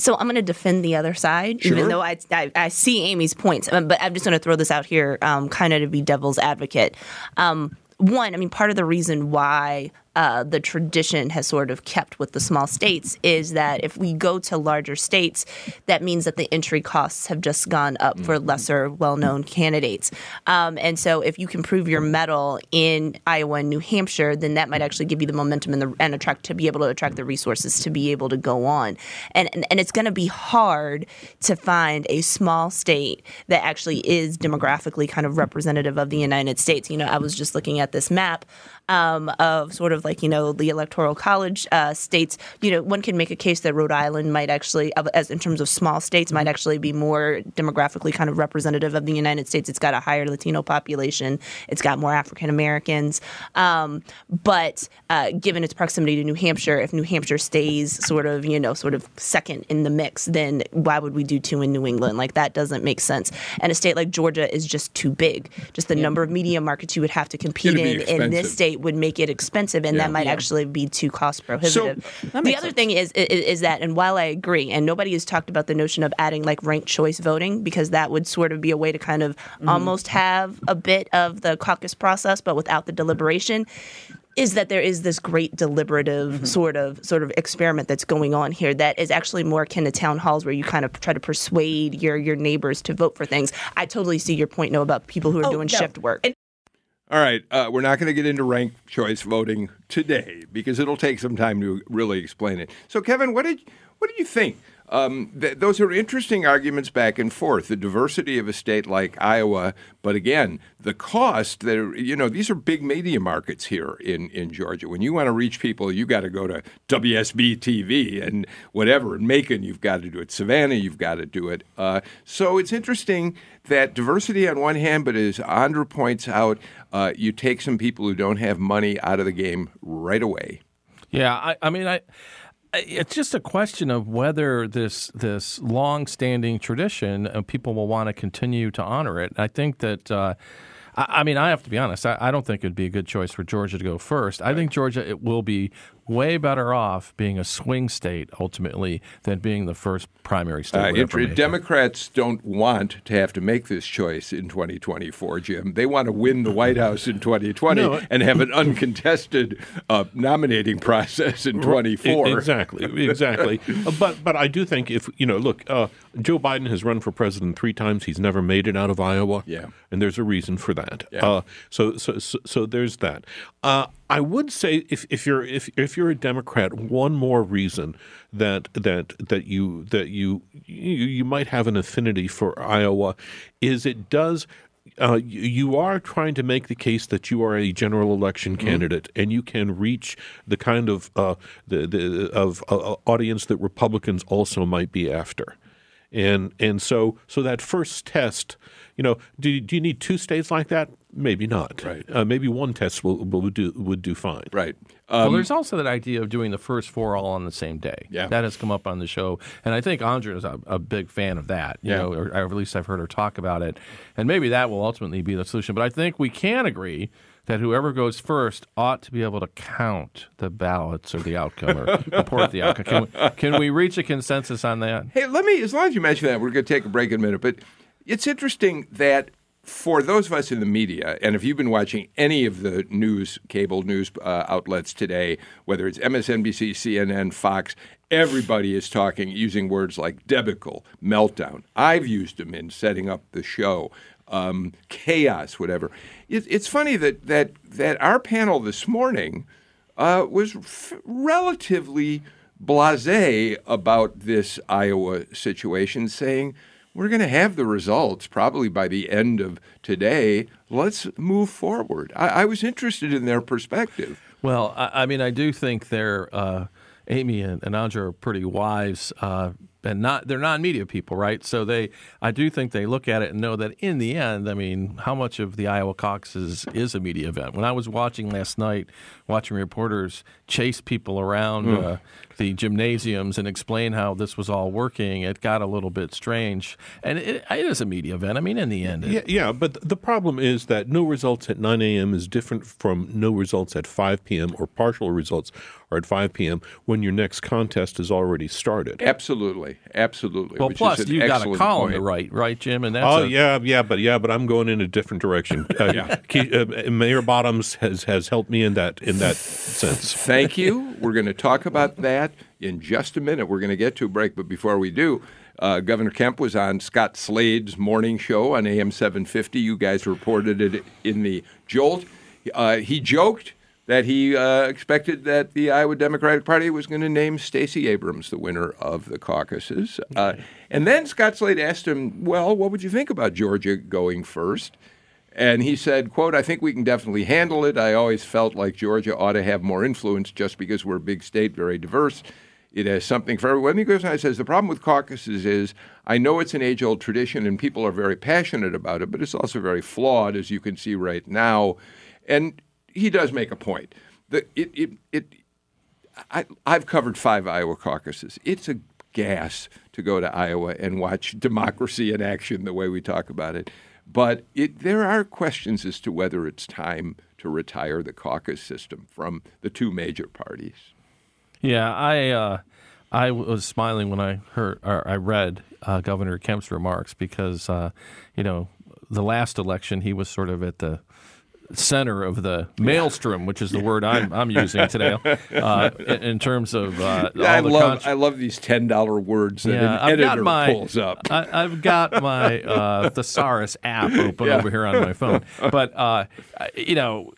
so I'm going to defend the other side, Sure. even though I, I, I see Amy's points. Um, But I'm just going to throw this out here, um, kind of to be devil's advocate. Um, one, I mean, part of the reason why uh, the tradition has sort of kept with the small states is that if we go to larger states, that means that the entry costs have just gone up for lesser well known candidates. Um, and so if you can prove your mettle in Iowa and New Hampshire, then that might actually give you the momentum and, the, and attract to be able to attract the resources to be able to go on. And, and, and it's going to be hard to find a small state that actually is demographically kind of representative of the United States. You know, I was just looking at this map um, of sort of like you know the electoral college uh, states. You know, one can make a case that Rhode Island might actually, as in terms of small states, might actually be more demographically kind of representative of the United States. It's got a higher Latino population. It's got more African Americans. Um, but uh, given its proximity to New Hampshire, if New Hampshire stays sort of you know sort of second in the mix, then why would we do two in New England? Like that doesn't make sense. And a state like Georgia is just too big. Just the number of media markets you would have to compete in in this state would make it expensive, and Yeah. that might Yeah. actually be too cost prohibitive. the makes other thing is, is is that, and while I agree, and nobody has talked about the notion of adding like ranked choice voting because that would sort of be a way to kind of almost have a bit of the caucus process, but without the deliberation is that there is this great deliberative sort of sort of experiment that's going on here that is actually more akin to town halls where you kind of try to persuade your your neighbors to vote for things. I totally see your point, no, about people who are Oh, doing no. shift work. All right, uh, we're not going to get into ranked choice voting today because it'll take some time to really explain it. So, Kevin, what did what do you think? Um, th- those are interesting arguments back and forth. The diversity of a state like Iowa, but again, the cost. That you know, these are big media markets here in in Georgia. When you want to reach people, you got to go to WSB TV and whatever. In Macon, you've got to do it. Savannah, you've got to do it. Uh, so it's interesting that diversity on one hand, but as Andra points out, uh, you take some people who don't have money out of the game right away. Yeah, I, I mean, I- it's just a question of whether this this long-standing tradition uh, people will want to continue to honor it. I think that. Uh, I I mean, I have to be honest. I, I don't think it'd be a good choice for Georgia to go first. I think Georgia it will be way better off being a swing state ultimately than being the first primary state. Uh, if it. Democrats don't want to have to make this choice in 2024, Jim. They want to win the White House in 2020 No. and have an uncontested uh, nominating process in 24. E- Exactly, exactly. Uh, but but I do think if you know, look, uh, Joe Biden has run for president three times. He's never made it out of Iowa. Yeah. and there's a reason for that. Yeah. Uh, so, so so so there's that. Uh, I would say if, if you're if if you're a Democrat, one more reason that that that you that you you, you might have an affinity for Iowa is it does. Uh, you, are trying to make the case that you are a general election candidate, and you can reach the kind of uh, the, the of uh, audience that Republicans also might be after, and and so so that first test, you know, do, do you need two states like that? Maybe not. Right. Uh, maybe one test will, will do would do fine. Right. well, Um, there's also that idea of doing the first four all on the same day. Yeah. that has come up on the show, and I think Andrea is a, a big fan of that. You Yeah. know, or, or at least I've heard her talk about it, and maybe that will ultimately be the solution. But I think we can agree that whoever goes first ought to be able to count the ballots or the outcome or report the outcome. Can we, can we reach a consensus on that? Hey, let me, as long as you mention that, we're going to take a break in a minute. But it's interesting that for those of us in the media, and if you've been watching any of the news, cable news uh, outlets today, whether it's MSNBC, CNN, Fox, everybody is talking using words like debacle, meltdown. I've used them in setting up the show. Um, chaos, whatever. It, it's funny that that that our panel this morning uh, was f- relatively blasé about this Iowa situation, saying we're going to have the results probably by the end of today. Let's move forward. I, I was interested in their perspective. Well, I, I mean, I do think they're. Uh, Amy and, and Andra are pretty wise. Uh, and not they're non-media people, right? So they, I do think they look at it and know that in the end, I mean, how much of the Iowa caucuses is a media event? When I was watching last night, watching reporters chase people around Mm. uh, the gymnasiums and explain how this was all working, it got a little bit strange. And it, it is a media event. I mean, in the end, it, Yeah, yeah, but the problem is that no results at 9 a.m. is different from no results at 5 p.m. or partial results are at 5 p.m. when your next contest has already started. Absolutely, absolutely. Well, which plus is an you got a excellent column to point. write, right, Jim? And that's oh a- yeah, yeah, but yeah, but I'm going in a different direction. Uh, Ke- uh, Mayor Bottoms has has helped me in that in that sense. Thank you. We're going to talk about that in just a minute. We're going to get to a break, but before we do, uh, Governor Kemp was on Scott Slade's morning show on AM 750. You guys reported it in the Jolt. Uh, he joked that he uh, expected that the Iowa Democratic Party was going to name Stacey Abrams the winner of the caucuses. Uh, and then Scott Slade asked him, "Well, what would you think about Georgia going first? And he said, quote, I think we can definitely handle it. I always felt like Georgia ought to have more influence just because we're a big state, very diverse. It has something for everyone. He goes on and says, the problem with caucuses is I know it's an age-old tradition and people are very passionate about it, but it's also very flawed, as you can see right now. And he does make a point. The, it, it, it, I, I've covered five Iowa caucuses. It's a gas to go to Iowa and watch democracy in action the way we talk about it. But it, there are questions as to whether it's time to retire the caucus system from the two major parties. Yeah, I uh, I was smiling when I heard or I read uh, Governor Kemp's remarks because uh, you know the last election he was sort of at the center of the maelstrom, which is the word I'm I'm using today, uh, in, in terms of uh, all I the love I love these ten dollar words that yeah, an I've got editor my pulls up. I, I've got my uh, thesaurus app open Yeah. over here on my phone. But uh, you know,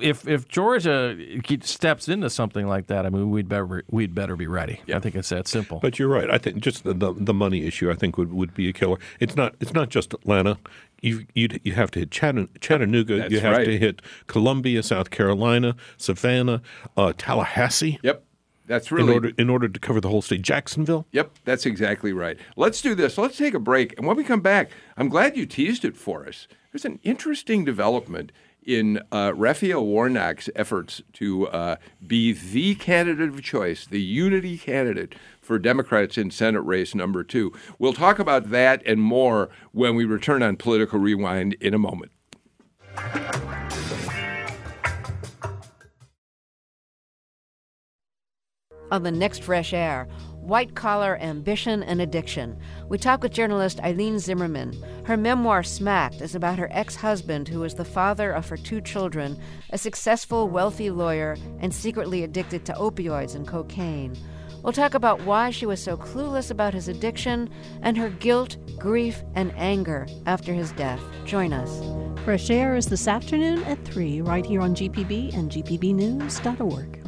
if if Georgia steps into something like that, I mean, we'd better we'd better be ready. Yeah. I think it's that simple. But you're right. I think just the, the, the money issue, I think, would, would be a killer. It's not it's not just Atlanta. You you you have to hit Chatta- Chattanooga. That's you have right. to hit Columbia, South Carolina, Savannah, uh, Tallahassee. Yep, that's in really order in order to cover the whole state. Jacksonville. Yep, that's exactly right. Let's do this. Let's take a break. And when we come back, I'm glad you teased it for us. There's an interesting development in uh, Raphael Warnock's efforts to uh, be the candidate of choice, the unity candidate for Democrats in Senate race number two. We'll talk about that and more when we return on Political Rewind in a moment. On the next Fresh Air, white collar ambition and addiction. We talk with journalist Eilene Zimmerman. Her memoir, Smacked, is about her ex husband, who is the father of her two children, a successful, wealthy lawyer, and secretly addicted to opioids and cocaine. We'll talk about why she was so clueless about his addiction and her guilt, grief, and anger after his death. Join us. Fresh Air is this afternoon at 3 right here on GPB and GPBnews.org.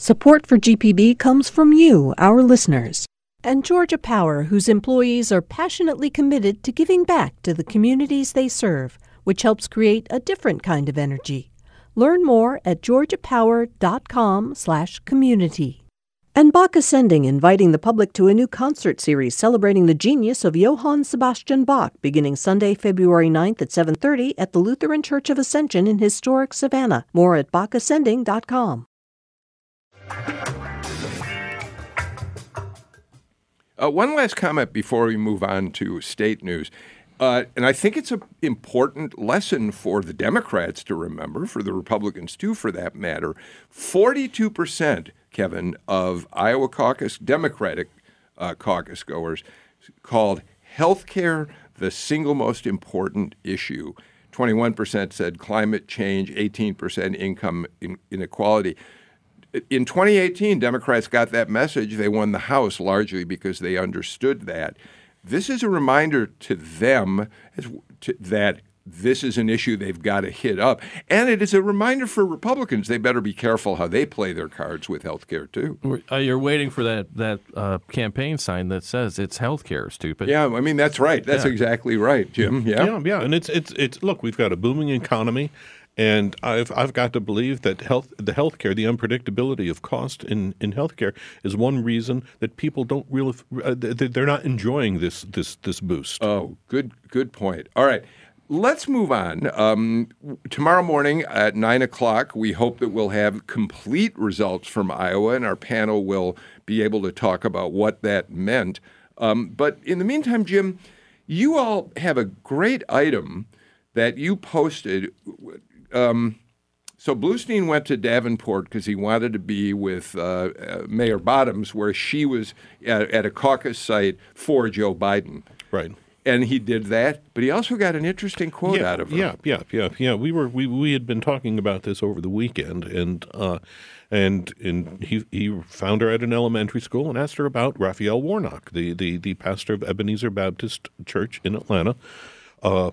Support for GPB comes from you, our listeners, and Georgia Power, whose employees are passionately committed to giving back to the communities they serve, which helps create a different kind of energy. Learn more at georgiapower.com/community. And Bach Ascending, inviting the public to a new concert series celebrating the genius of Johann Sebastian Bach, beginning Sunday, February 9th at 7:30 at the Lutheran Church of Ascension in historic Savannah. More at bachascending.com. Uh, one last comment before we move on to state news. Uh, and I think it's an important lesson for the Democrats to remember, for the Republicans too, for that matter. 42%, Kevin, of Iowa caucus, Democratic uh, caucus goers called health care the single most important issue. 21% said climate change, 18% income in- inequality. In 2018, Democrats got that message. They won the House largely because they understood that. This is a reminder to them as, to, that this is an issue they've got to hit up. And it is a reminder for Republicans they better be careful how they play their cards with health care, too. Uh, you're waiting for that that uh, campaign sign that says it's healthcare, stupid. Yeah, I mean that's right. That's Yeah. exactly right, Jim. Yeah. yeah, yeah. And it's it's it's look, we've got a booming economy, And I've I've got to believe that health the healthcare, the unpredictability of cost in, in healthcare is one reason that people don't really uh, they- they're not enjoying this this this boost. Oh, good good point. All right. Let's move on. Um, tomorrow morning at nine o'clock, we hope that we'll have complete results from Iowa, and our panel will be able to talk about what that meant. Um, but in the meantime, Jim, you all have a great item that you posted. Um, so Bluestein went to Davenport because he wanted to be with uh, uh, Mayor Bottoms, where she was at, at a caucus site for Joe Biden. Right. And he did that, but he also got an interesting quote yeah, out of her. Yeah, yeah, yeah, yeah. We were we, we had been talking about this over the weekend, and uh, and and he he found her at an elementary school and asked her about Raphael Warnock, the the the pastor of Ebenezer Baptist Church in Atlanta. Uh,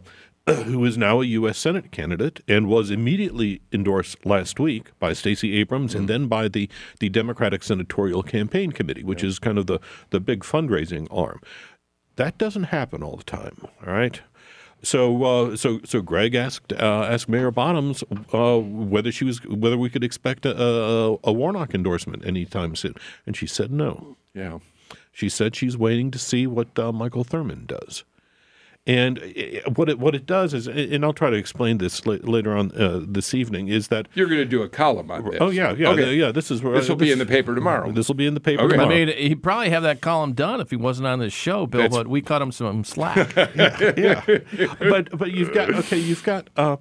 who is now a U.S. Senate candidate and was immediately endorsed last week by Stacey Abrams and then by the, the Democratic Senatorial Campaign Committee, which is kind of the, the big fundraising arm. That doesn't happen all the time, all right? So, uh, so, so Greg asked uh, asked Mayor Bottoms uh, whether she was whether we could expect a, a, a Warnock endorsement anytime soon, and she said no. Yeah, she said she's waiting to see what uh, Michael Thurmond does. And uh, what it what it does is, and I'll try to explain this la- later on uh, this evening, is that You're going to do a column on this. oh yeah yeah Okay. yeah this is where This will be in the paper tomorrow. This will be in the paper I tomorrow. mean, he'd probably have that column done if he wasn't on this show, Bill. That's- but we cut him some slack. yeah. but but you've got okay, you've got uh,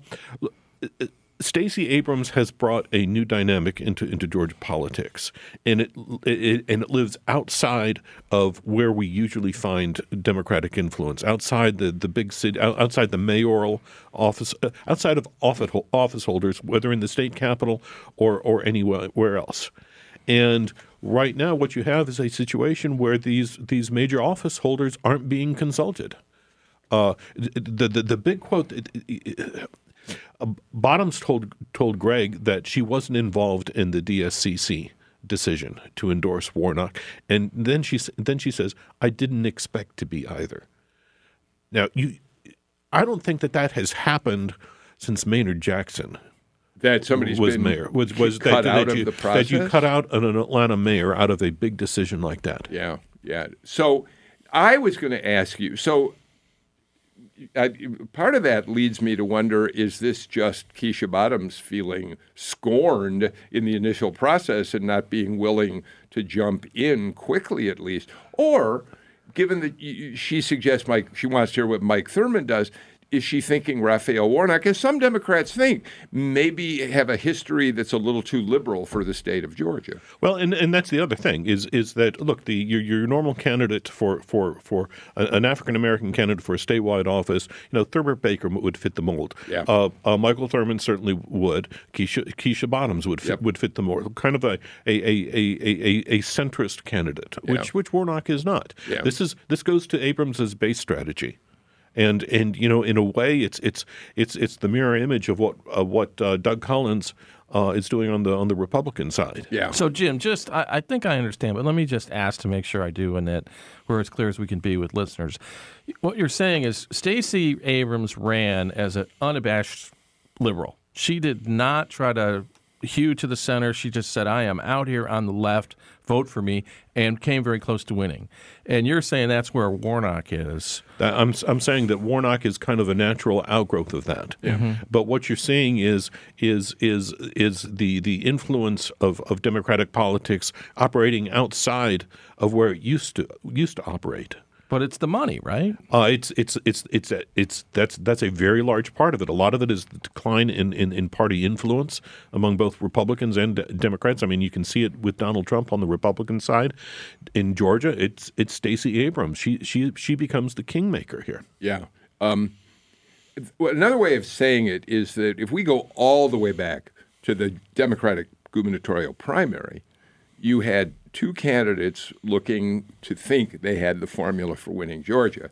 Stacey Abrams has brought a new dynamic into into Georgia politics, and it, it and it lives outside of where we usually find Democratic influence, outside the the big city, outside the mayoral office, uh, outside of office holders, whether in the state capital or or anywhere else. And right now, what you have is a situation where these these major office holders aren't being consulted. Uh, the, the the big quote. Uh, Bottoms told told Greg that she wasn't involved in the DSCC decision to endorse Warnock, and then she then she says, "I didn't expect to be either." Now, you, I don't think that that has happened since Maynard Jackson That somebody was been mayor was was that, that you, that you cut out an Atlanta mayor out of a big decision like that. Yeah, yeah. So I was going to ask you. So I, part of that leads me to wonder: Is this just Keisha Bottoms feeling scorned in the initial process and not being willing to jump in quickly, at least, or given that she suggests Mike, she wants to hear what Mike Thurmond does. Is she thinking Raphael Warnock, as some Democrats think, maybe have a history that's a little too liberal for the state of Georgia? Well, and, and that's the other thing is is that look the your, your normal candidate for for for an African American candidate for a statewide office, you know, Thurbert Baker would fit the mold. Yeah. Uh, uh, Michael Thurmond certainly would. Keisha Keisha Bottoms would fit, would fit the mold. Kind of a a, a, a, a, a centrist candidate, which Yeah. which Warnock is not. Yeah. This is this goes to Abrams's base strategy. And and you know in a way it's it's it's it's the mirror image of what uh, what uh, Doug Collins uh, is doing on the on the Republican side. Yeah. So, Jim, just I, I think I understand, but let me just ask to make sure I do, and that we're as clear as we can be with listeners. What you're saying is Stacey Abrams ran as an unabashed liberal. She did not try to hew to the center. She just said, "I am out here on the left. Vote for me," and came very close to winning. And you're saying that's where Warnock is. I'm I'm saying that Warnock is kind of a natural outgrowth of that. Mhm. But what you're seeing is is is is the the influence of, of democratic politics operating outside of where it used to used to operate. But it's the money, right? Uh, it's it's it's it's it's that's that's a very large part of it. A lot of it is the decline in, in, in party influence among both Republicans and de- Democrats. I mean, you can see it with Donald Trump on the Republican side. In Georgia, it's it's Stacey Abrams. She she she becomes the kingmaker here. Yeah. Um, well, another way of saying it is that if we go all the way back to the Democratic gubernatorial primary, you had two candidates looking to think they had the formula for winning Georgia.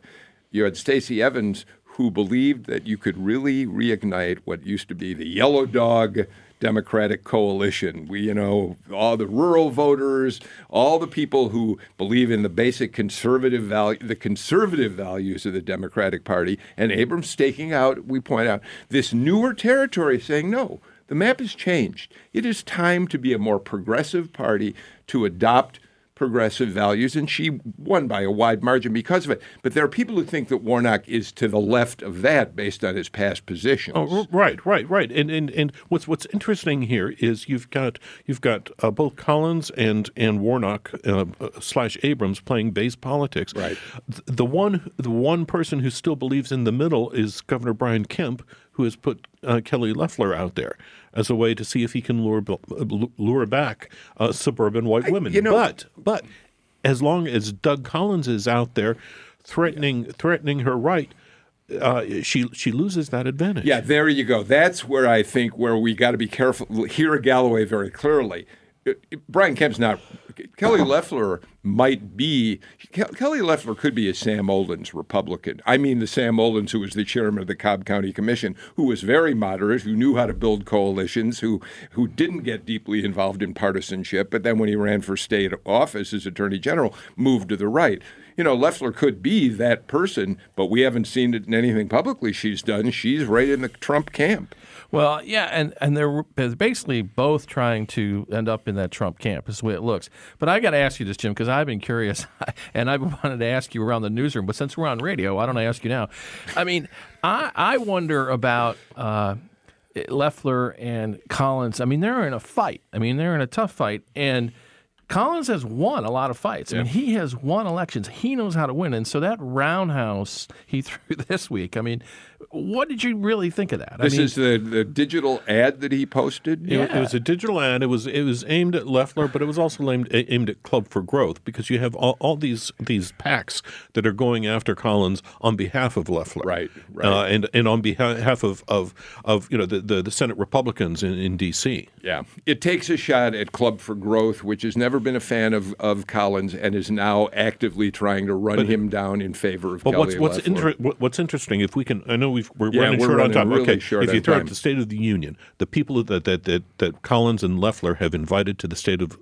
You had Stacey Evans, who believed that you could really reignite what used to be the yellow dog Democratic coalition. We, you know, all the rural voters, all the people who believe in the basic conservative value, the conservative values of the Democratic Party, and Abrams staking out, we point out, this newer territory, saying no. The map has changed. It is time to be a more progressive party to adopt progressive values, and she won by a wide margin because of it. But there are people who think that Warnock is to the left of that based on his past positions. Oh, right, right, right. And and and what's what's interesting here is you've got you've got uh, both Collins and and Warnock uh, uh, slash Abrams playing base politics. Right. The one the one person who still believes in the middle is Governor Brian Kemp, who has put uh, Kelly Loeffler out there as a way to see if he can lure lure back uh, suburban white women. you know- but but as long as Doug Collins is out there threatening threatening her right, uh, she she loses that advantage. Yeah, there you go. That's where I think where we got to be careful. Hear Galloway very clearly. Uh, Brian Kemp's not. Kelly Loeffler might be. Ke- Kelly Loeffler could be a Sam Olens Republican. I mean, the Sam Olens who was the chairman of the Cobb County Commission, who was very moderate, who knew how to build coalitions, who who didn't get deeply involved in partisanship, but then when he ran for state office as Attorney General, moved to the right. You know, Loeffler could be that person, but we haven't seen it in anything publicly she's done. She's right in the Trump camp. Well, yeah, and and they're basically both trying to end up in that Trump camp. Is the way it looks. But I got to ask you this, Jim, because I've been curious, and I've wanted to ask you around the newsroom. But since we're on radio, why don't I ask you now? I mean, I I wonder about. Uh, Loeffler and Collins, I mean, they're in a fight. I mean, they're in a tough fight. And Collins has won a lot of fights. I mean, he has won elections. He knows how to win. And so that roundhouse he threw this week, I mean, what did you really think of that? This I mean, is the, the digital ad that he posted. It, it was a digital ad. It was it was aimed at Loeffler, but it was also aimed aimed at Club for Growth because you have all, all these these PACs that are going after Collins on behalf of Loeffler, right? Right. Uh, and and on behalf of of, of you know the, the, the Senate Republicans in, in D.C. Yeah, it takes a shot at Club for Growth, which has never been a fan of, of Collins and is now actively trying to run But- him down in favor of But Kelly what's what's, inter- what's interesting, if we can, I know we've, we're Yeah, running we're short running on time. really okay, short if you throw out the State of the Union, the people that, that that that Collins and Loeffler have invited to the State of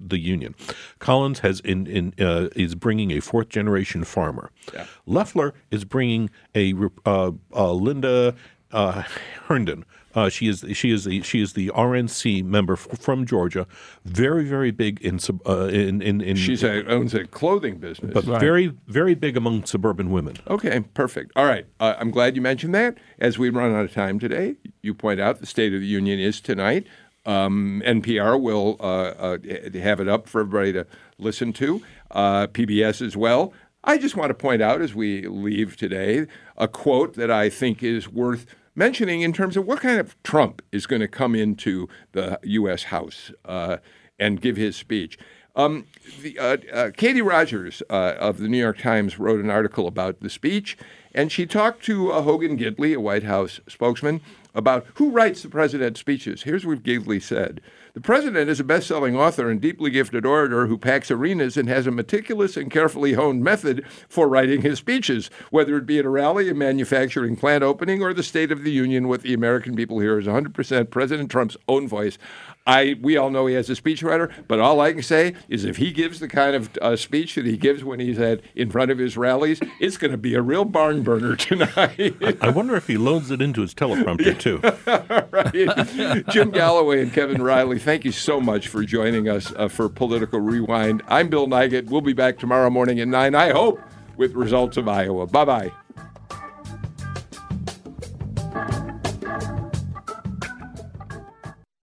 the Union, Collins has in in uh, is bringing a fourth generation farmer. Yeah. Loeffler is bringing a uh, uh, Linda uh, Herndon. Uh, she is she is the she is the RNC member f- from Georgia, very very big in sub, uh, in, in in She's a, owns a clothing business, but very very big among suburban women. Okay, perfect. All right. Uh, I'm glad you mentioned that. As we run out of time today, you point out the State of the Union is tonight. Um, NPR will uh, uh, have it up for everybody to listen to, uh, PBS as well. I just want to point out as we leave today a quote that I think is worth mentioning in terms of what kind of Trump is going to come into the U.S. House uh, and give his speech. Um, the, uh, uh, Katie Rogers uh, of the New York Times wrote an article about the speech, and she talked to uh, Hogan Gidley, a White House spokesman, about who writes the president's speeches. Here's what Gidley said The president is a best selling author and deeply gifted orator who packs arenas and has a meticulous and carefully honed method for writing his speeches, whether it be at a rally, a manufacturing plant opening, or the State of the Union. What the American people hear is 100% President Trump's own voice. I we all know he has a speechwriter, but all I can say is if he gives the kind of uh, speech that he gives when he's at in front of his rallies, it's going to be a real barn burner tonight. I wonder if he loads it into his teleprompter too. right. Jim Galloway and Kevin Riley, thank you so much for joining us uh, for Political Rewind. I'm Bill Nigut. We'll be back tomorrow morning at 9, I hope, with results of Iowa. Bye bye.